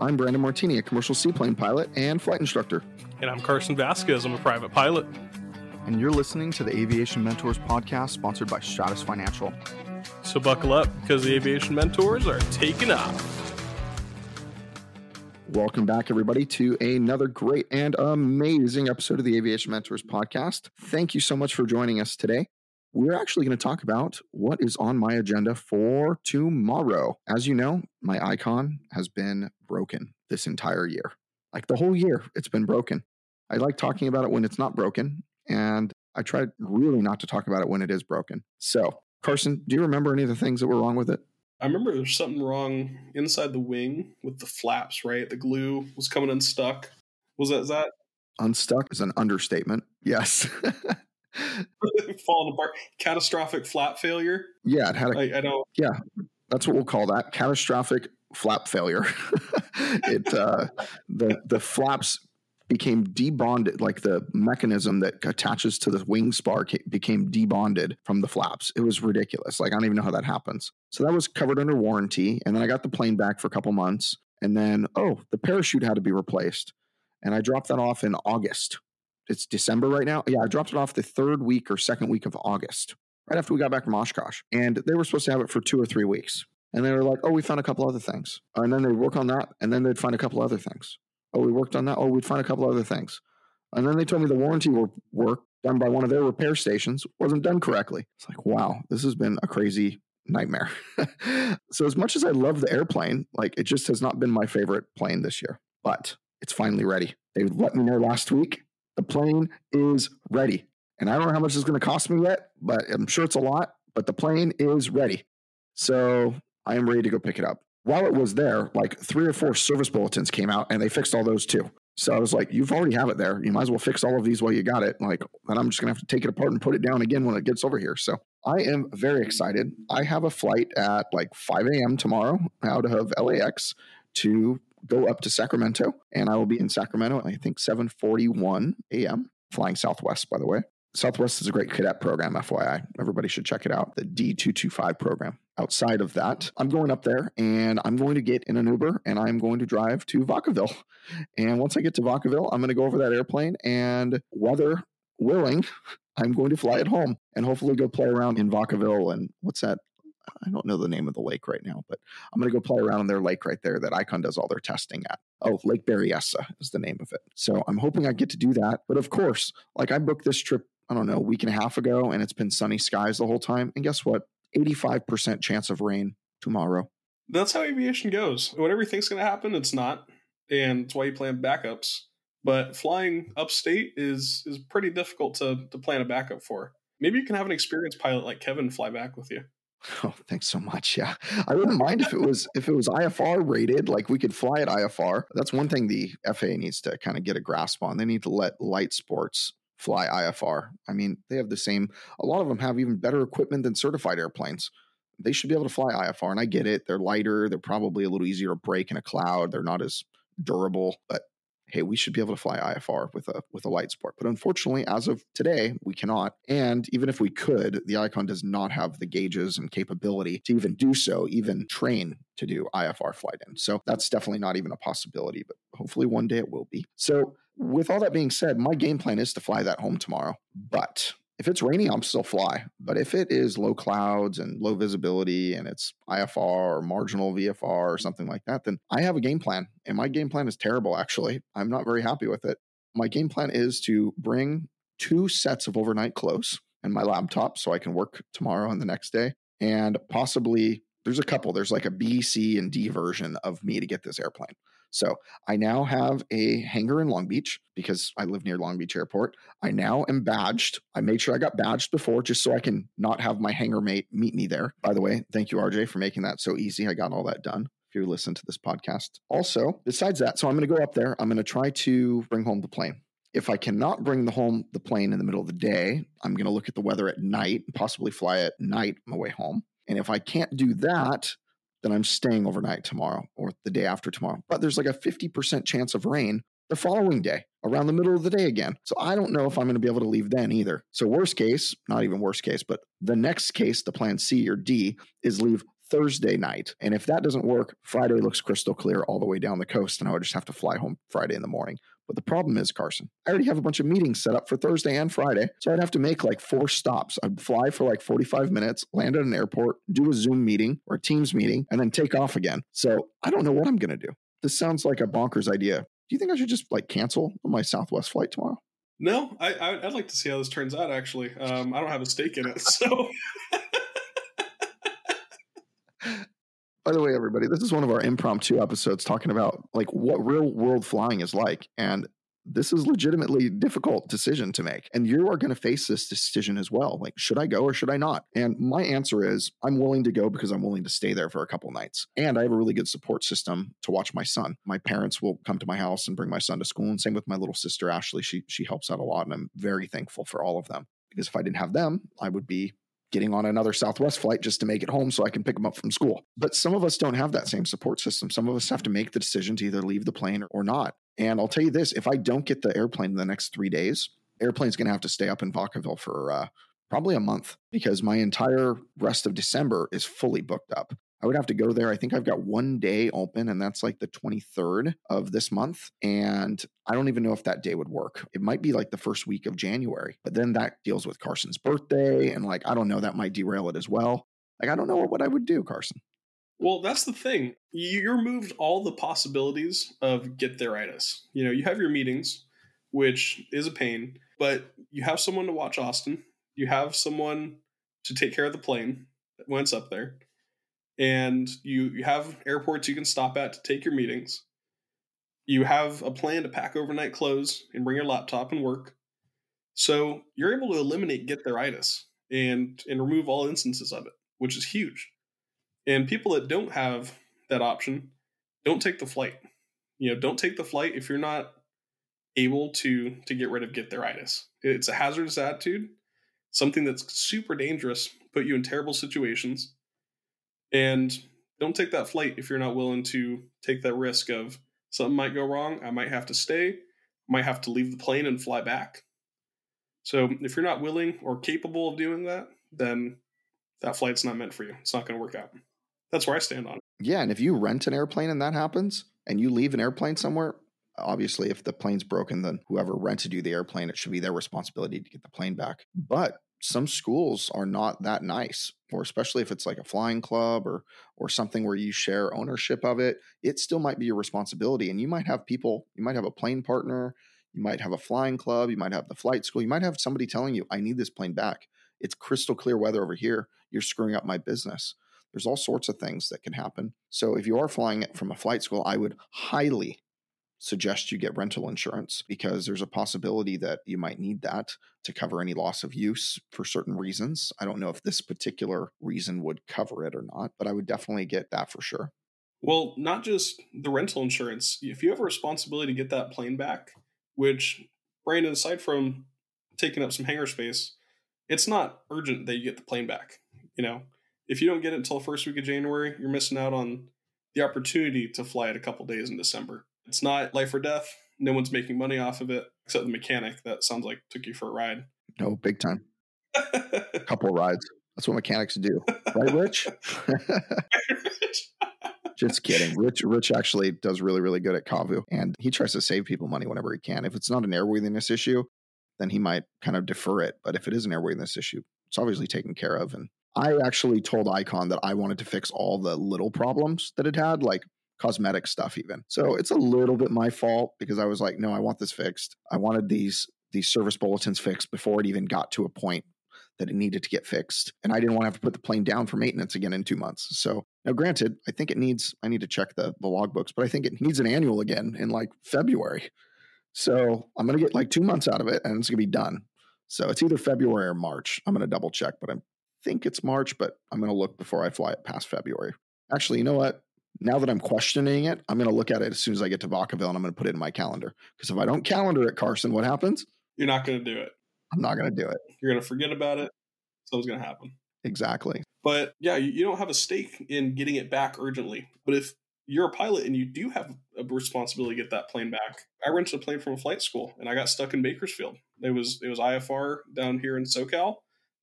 I'm Brandon Martini, a commercial seaplane pilot and flight instructor. And I'm Carson Vasquez. I'm a private pilot. And you're listening to the Aviation Mentors podcast sponsored by Stratus Financial. So buckle up because the Aviation Mentors are taking off. Welcome back, everybody, to another great and amazing episode of the Aviation Mentors podcast. Thank you so much for joining us today. We're actually going to talk about what is on my agenda for tomorrow. As you know, my icon has been broken this entire year. Like the whole year, it's been broken. I like talking about it when it's not broken, and I try really not to talk about it when it is broken. So, Carson, do you remember any of the things that were wrong with it? I remember there's something wrong inside the wing with the flaps, right? The glue was coming unstuck. Was that that unstuck is an understatement. Yes. Falling apart. Catastrophic flap failure. Yeah, it had a, I, I don't Yeah. That's what we'll call that. Catastrophic flap failure. it uh the the flaps became debonded, like the mechanism that attaches to the wing spar became debonded from the flaps. It was ridiculous. Like, I don't even know how that happens. So that was covered under warranty. And then I got the plane back for a couple months. And then, oh, the parachute had to be replaced. And I dropped that off in August. It's December right now. Yeah, I dropped it off the third week or second week of August, right after we got back from Oshkosh. And they were supposed to have it for two or three weeks. And they were like, oh, we found a couple other things. And then they'd work on that. And then they'd find a couple other things. Oh, we worked on that. Oh, we'd find a couple other things. And then they told me the warranty work done by one of their repair stations wasn't done correctly. It's like, wow, this has been a crazy nightmare. so as much as I love the airplane, like it just has not been my favorite plane this year, but it's finally ready. They let me know last week. The plane is ready. And I don't know how much it's going to cost me yet, but I'm sure it's a lot, but the plane is ready. So I am ready to go pick it up while it was there, like three or four service bulletins came out and they fixed all those too. So I was like, you've already have it there. You might as well fix all of these while you got it. Like, then I'm just gonna have to take it apart and put it down again when it gets over here. So I am very excited. I have a flight at like 5 a.m. tomorrow out of LAX to go up to Sacramento, and I will be in Sacramento. I think 7:41 a.m. Flying Southwest, by the way. Southwest is a great cadet program, FYI. Everybody should check it out. The D225 program outside of that, I'm going up there and I'm going to get in an Uber and I'm going to drive to Vacaville. And once I get to Vacaville, I'm going to go over that airplane and weather willing, I'm going to fly it home and hopefully go play around in Vacaville and what's that? I don't know the name of the lake right now, but I'm going to go play around in their lake right there that Icon does all their testing at. Oh, Lake Berryessa is the name of it. So I'm hoping I get to do that. But of course, like I booked this trip, I don't know, a week and a half ago, and it's been sunny skies the whole time. And guess what? 85% chance of rain tomorrow. That's how aviation goes. Whatever you think's going to happen, it's not. And it's why you plan backups. But flying upstate is is pretty difficult to, to plan a backup for. Maybe you can have an experienced pilot like Kevin fly back with you. Oh, thanks so much. Yeah, I wouldn't mind if it was if it was IFR rated. Like we could fly at IFR. That's one thing the FAA needs to kind of get a grasp on. They need to let light sports fly IFR. I mean, they have the same, a lot of them have even better equipment than certified airplanes. They should be able to fly IFR. And I get it. They're lighter. They're probably a little easier to break in a cloud. They're not as durable, but hey, we should be able to fly IFR with a with a light sport. But unfortunately, as of today, we cannot. And even if we could, the Icon does not have the gauges and capability to even do so, even train to do IFR flight in. So that's definitely not even a possibility, but hopefully one day it will be. So with all that being said, my game plan is to fly that home tomorrow. But if it's rainy, I'm still fly. But if it is low clouds and low visibility and it's IFR or marginal VFR or something like that, then I have a game plan. And my game plan is terrible, actually. I'm not very happy with it. My game plan is to bring two sets of overnight clothes and my laptop so I can work tomorrow and the next day. And possibly there's a couple, there's like a B, C, and D version of me to get this airplane. So I now have a hangar in Long Beach because I live near Long Beach Airport. I now am badged. I made sure I got badged before just so I can not have my hangar mate meet me there. By the way, thank you, RJ, for making that so easy. I got all that done if you listen to this podcast. Also, besides that, so I'm going to go up there. I'm going to try to bring home the plane. If I cannot bring the home the plane in the middle of the day, I'm going to look at the weather at night and possibly fly at night on my way home. And if I can't do that, then I'm staying overnight tomorrow or the day after tomorrow. But there's like a 50% chance of rain the following day around the middle of the day again. So I don't know if I'm going to be able to leave then either. So, worst case, not even worst case, but the next case, the plan C or D, is leave Thursday night. And if that doesn't work, Friday looks crystal clear all the way down the coast, and I would just have to fly home Friday in the morning. But the problem is, Carson, I already have a bunch of meetings set up for Thursday and Friday. So I'd have to make like four stops. I'd fly for like 45 minutes, land at an airport, do a Zoom meeting or a Teams meeting, and then take off again. So I don't know what I'm going to do. This sounds like a bonkers idea. Do you think I should just like cancel my Southwest flight tomorrow? No, I, would like to see how this turns out. Actually, um, I don't have a stake in it, so. By the way, everybody, this is one of our impromptu episodes talking about like what real world flying is like, and this is legitimately difficult decision to make and you are going to face this decision as well like should i go or should i not? And my answer is i'm willing to go because i'm willing to stay there for a couple nights and i have a really good support system to watch my son. My parents will come to my house and bring my son to school and same with my little sister ashley she she helps out a lot and i'm very thankful for all of them because if i didn't have them i would be getting on another Southwest flight just to make it home so I can pick them up from school. But some of us don't have that same support system. Some of us have to make the decision to either leave the plane or not. And I'll tell you this if I don't get the airplane in the next three days, airplane's going to have to stay up in Vacaville for uh, probably a month because my entire rest of December is fully booked up. I would have to go there. I think I've got one day open, and that's like the 23rd of this month. And I don't even know if that day would work. It might be like the first week of January, but then that deals with Carson's birthday. And like, I don't know, that might derail it as well. Like, I don't know what I would do, Carson. Well, that's the thing. You removed all the possibilities of get thereitis. You know, you have your meetings, which is a pain, but you have someone to watch Austin. You have someone to take care of the plane when it's up there. And you, you have airports you can stop at to take your meetings. You have a plan to pack overnight clothes and bring your laptop and work. So you're able to eliminate get thereitis and and remove all instances of it, which is huge. And people that don't have that option, don't take the flight. You know, don't take the flight if you're not able to to get rid of get thereitis. It's a hazardous attitude, something that's super dangerous, put you in terrible situations. And don't take that flight if you're not willing to take that risk of something might go wrong. I might have to stay, might have to leave the plane and fly back. So if you're not willing or capable of doing that, then that flight's not meant for you. It's not going to work out. That's where I stand on it. Yeah, and if you rent an airplane and that happens, and you leave an airplane somewhere, obviously if the plane's broken, then whoever rented you the airplane, it should be their responsibility to get the plane back. But some schools are not that nice, or especially if it's like a flying club or or something where you share ownership of it, it still might be your responsibility. And you might have people, you might have a plane partner, you might have a flying club, you might have the flight school, you might have somebody telling you, I need this plane back. It's crystal clear weather over here. You're screwing up my business. There's all sorts of things that can happen. So if you are flying it from a flight school, I would highly suggest you get rental insurance because there's a possibility that you might need that to cover any loss of use for certain reasons. I don't know if this particular reason would cover it or not, but I would definitely get that for sure. Well, not just the rental insurance. If you have a responsibility to get that plane back, which Brandon, aside from taking up some hangar space, it's not urgent that you get the plane back. You know, if you don't get it until the first week of January, you're missing out on the opportunity to fly it a couple days in December. It's not life or death. No one's making money off of it except the mechanic. That sounds like took you for a ride. No, big time. a couple rides. That's what mechanics do, right, Rich? Just kidding. Rich Rich actually does really, really good at Kavu and he tries to save people money whenever he can. If it's not an airworthiness issue, then he might kind of defer it. But if it is an airworthiness issue, it's obviously taken care of. And I actually told Icon that I wanted to fix all the little problems that it had, like cosmetic stuff even. So it's a little bit my fault because I was like, no, I want this fixed. I wanted these these service bulletins fixed before it even got to a point that it needed to get fixed. And I didn't want to have to put the plane down for maintenance again in two months. So now granted, I think it needs I need to check the the logbooks, but I think it needs an annual again in like February. So I'm gonna get like two months out of it and it's gonna be done. So it's either February or March. I'm gonna double check, but I think it's March, but I'm gonna look before I fly it past February. Actually, you know what? Now that I'm questioning it, I'm going to look at it as soon as I get to Vacaville and I'm going to put it in my calendar. Because if I don't calendar it, Carson, what happens? You're not going to do it. I'm not going to do it. You're going to forget about it. Something's going to happen. Exactly. But yeah, you, you don't have a stake in getting it back urgently. But if you're a pilot and you do have a responsibility to get that plane back. I rented a plane from a flight school and I got stuck in Bakersfield. It was it was IFR down here in SoCal.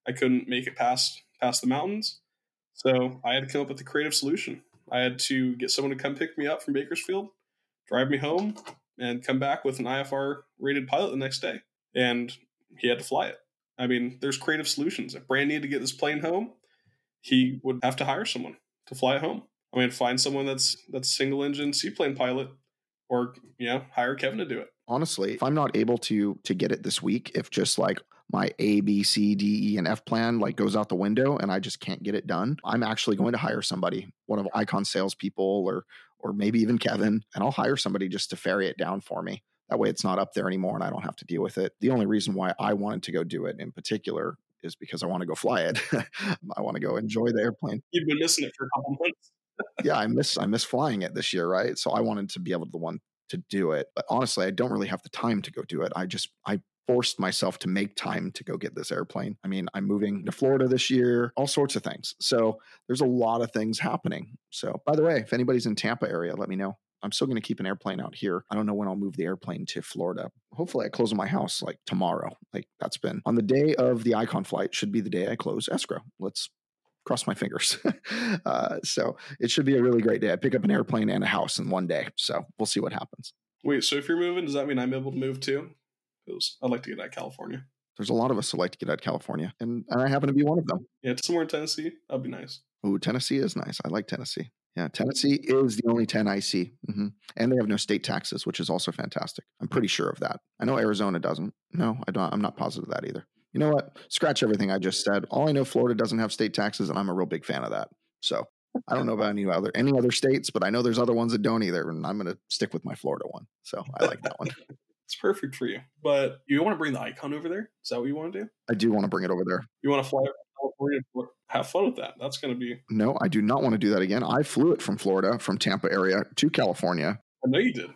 I couldn't make it past past the mountains. So I had to come up with a creative solution. I had to get someone to come pick me up from Bakersfield, drive me home, and come back with an IFR rated pilot the next day. And he had to fly it. I mean, there's creative solutions. If Brand needed to get this plane home, he would have to hire someone to fly it home. I mean, find someone that's that's single engine seaplane pilot, or you know, hire Kevin to do it. Honestly, if I'm not able to to get it this week, if just like my A, B, C, D, E, and F plan like goes out the window and I just can't get it done, I'm actually going to hire somebody, one of Icon salespeople or or maybe even Kevin, and I'll hire somebody just to ferry it down for me. That way it's not up there anymore and I don't have to deal with it. The only reason why I wanted to go do it in particular is because I want to go fly it. I want to go enjoy the airplane. You've been missing it for a couple months. yeah, I miss I miss flying it this year, right? So I wanted to be able to the one to do it. But honestly, I don't really have the time to go do it. I just I forced myself to make time to go get this airplane. I mean, I'm moving to Florida this year, all sorts of things. So there's a lot of things happening. So by the way, if anybody's in Tampa area, let me know. I'm still going to keep an airplane out here. I don't know when I'll move the airplane to Florida. Hopefully, I close my house like tomorrow. Like that's been on the day of the Icon flight, should be the day I close escrow. Let's cross my fingers. uh, so it should be a really great day. I pick up an airplane and a house in one day. So we'll see what happens. Wait, so if you're moving, does that mean I'm able to move too? Because I'd like to get out of California. There's a lot of us who like to get out of California, and, and I happen to be one of them. Yeah, somewhere in Tennessee, that'd be nice. Ooh, Tennessee is nice. I like Tennessee. Yeah, Tennessee is the only 10 I see. Mm-hmm. And they have no state taxes, which is also fantastic. I'm pretty sure of that. I know Arizona doesn't. No, I don't. I'm not positive of that either. You know what? Scratch everything I just said. All I know, Florida doesn't have state taxes, and I'm a real big fan of that. So I don't know about any other any other states, but I know there's other ones that don't either, and I'm going to stick with my Florida one. So I like that one. it's perfect for you. But you want to bring the icon over there? Is that what you want to do? I do want to bring it over there. You want to fly California? Have fun with that. That's going to be. No, I do not want to do that again. I flew it from Florida, from Tampa area to California. I know you did.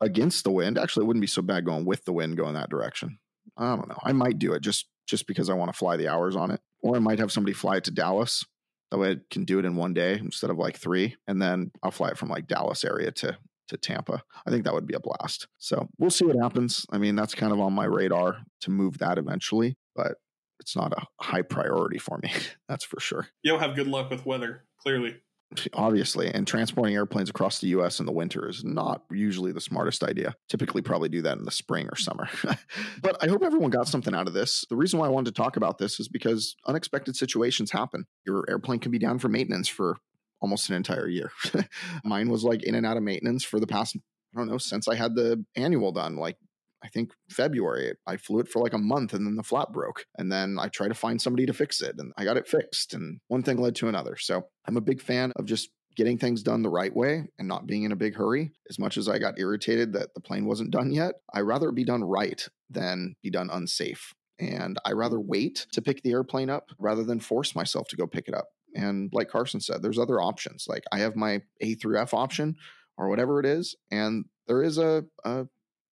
Against the wind. Actually, it wouldn't be so bad going with the wind going that direction. I don't know. I might do it just just because I want to fly the hours on it, or I might have somebody fly it to Dallas. That way, I can do it in one day instead of like three, and then I'll fly it from like Dallas area to to Tampa. I think that would be a blast. So we'll see what mm-hmm. happens. I mean, that's kind of on my radar to move that eventually, but it's not a high priority for me. that's for sure. You don't have good luck with weather, clearly obviously and transporting airplanes across the us in the winter is not usually the smartest idea typically probably do that in the spring or summer but i hope everyone got something out of this the reason why i wanted to talk about this is because unexpected situations happen your airplane can be down for maintenance for almost an entire year mine was like in and out of maintenance for the past i don't know since i had the annual done like I think February. I flew it for like a month and then the flap broke. And then I tried to find somebody to fix it and I got it fixed. And one thing led to another. So I'm a big fan of just getting things done the right way and not being in a big hurry. As much as I got irritated that the plane wasn't done yet, I rather be done right than be done unsafe. And I rather wait to pick the airplane up rather than force myself to go pick it up. And like Carson said, there's other options. Like I have my A through F option or whatever it is. And there is a, a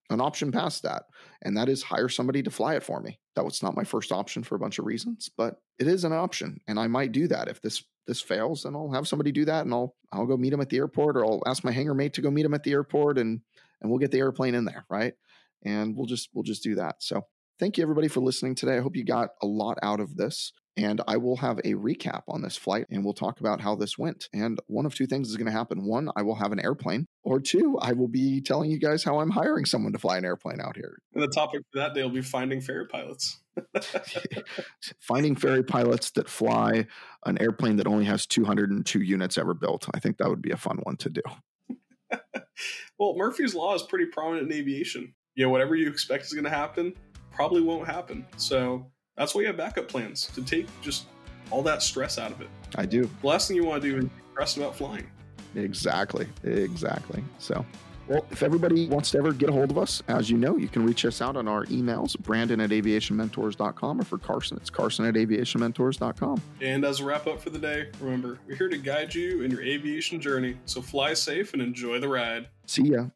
an option past that, and that is hire somebody to fly it for me. That was not my first option for a bunch of reasons, but it is an option, and I might do that if this this fails. Then I'll have somebody do that, and I'll I'll go meet him at the airport, or I'll ask my hangar mate to go meet him at the airport, and and we'll get the airplane in there, right? And we'll just we'll just do that. So thank you everybody for listening today. I hope you got a lot out of this. And I will have a recap on this flight and we'll talk about how this went. And one of two things is going to happen. One, I will have an airplane, or two, I will be telling you guys how I'm hiring someone to fly an airplane out here. And the topic for that day will be finding ferry pilots. finding ferry pilots that fly an airplane that only has 202 units ever built. I think that would be a fun one to do. well, Murphy's Law is pretty prominent in aviation. You know, whatever you expect is going to happen probably won't happen. So that's why you have backup plans to take just all that stress out of it. I do. The last thing you want to do is stress about flying. Exactly. Exactly. So, well, if everybody wants to ever get a hold of us, as you know, you can reach us out on our emails, brandon at aviationmentors.com, or for Carson, it's carson at aviationmentors.com. And as a wrap up for the day, remember, we're here to guide you in your aviation journey. So fly safe and enjoy the ride. See ya.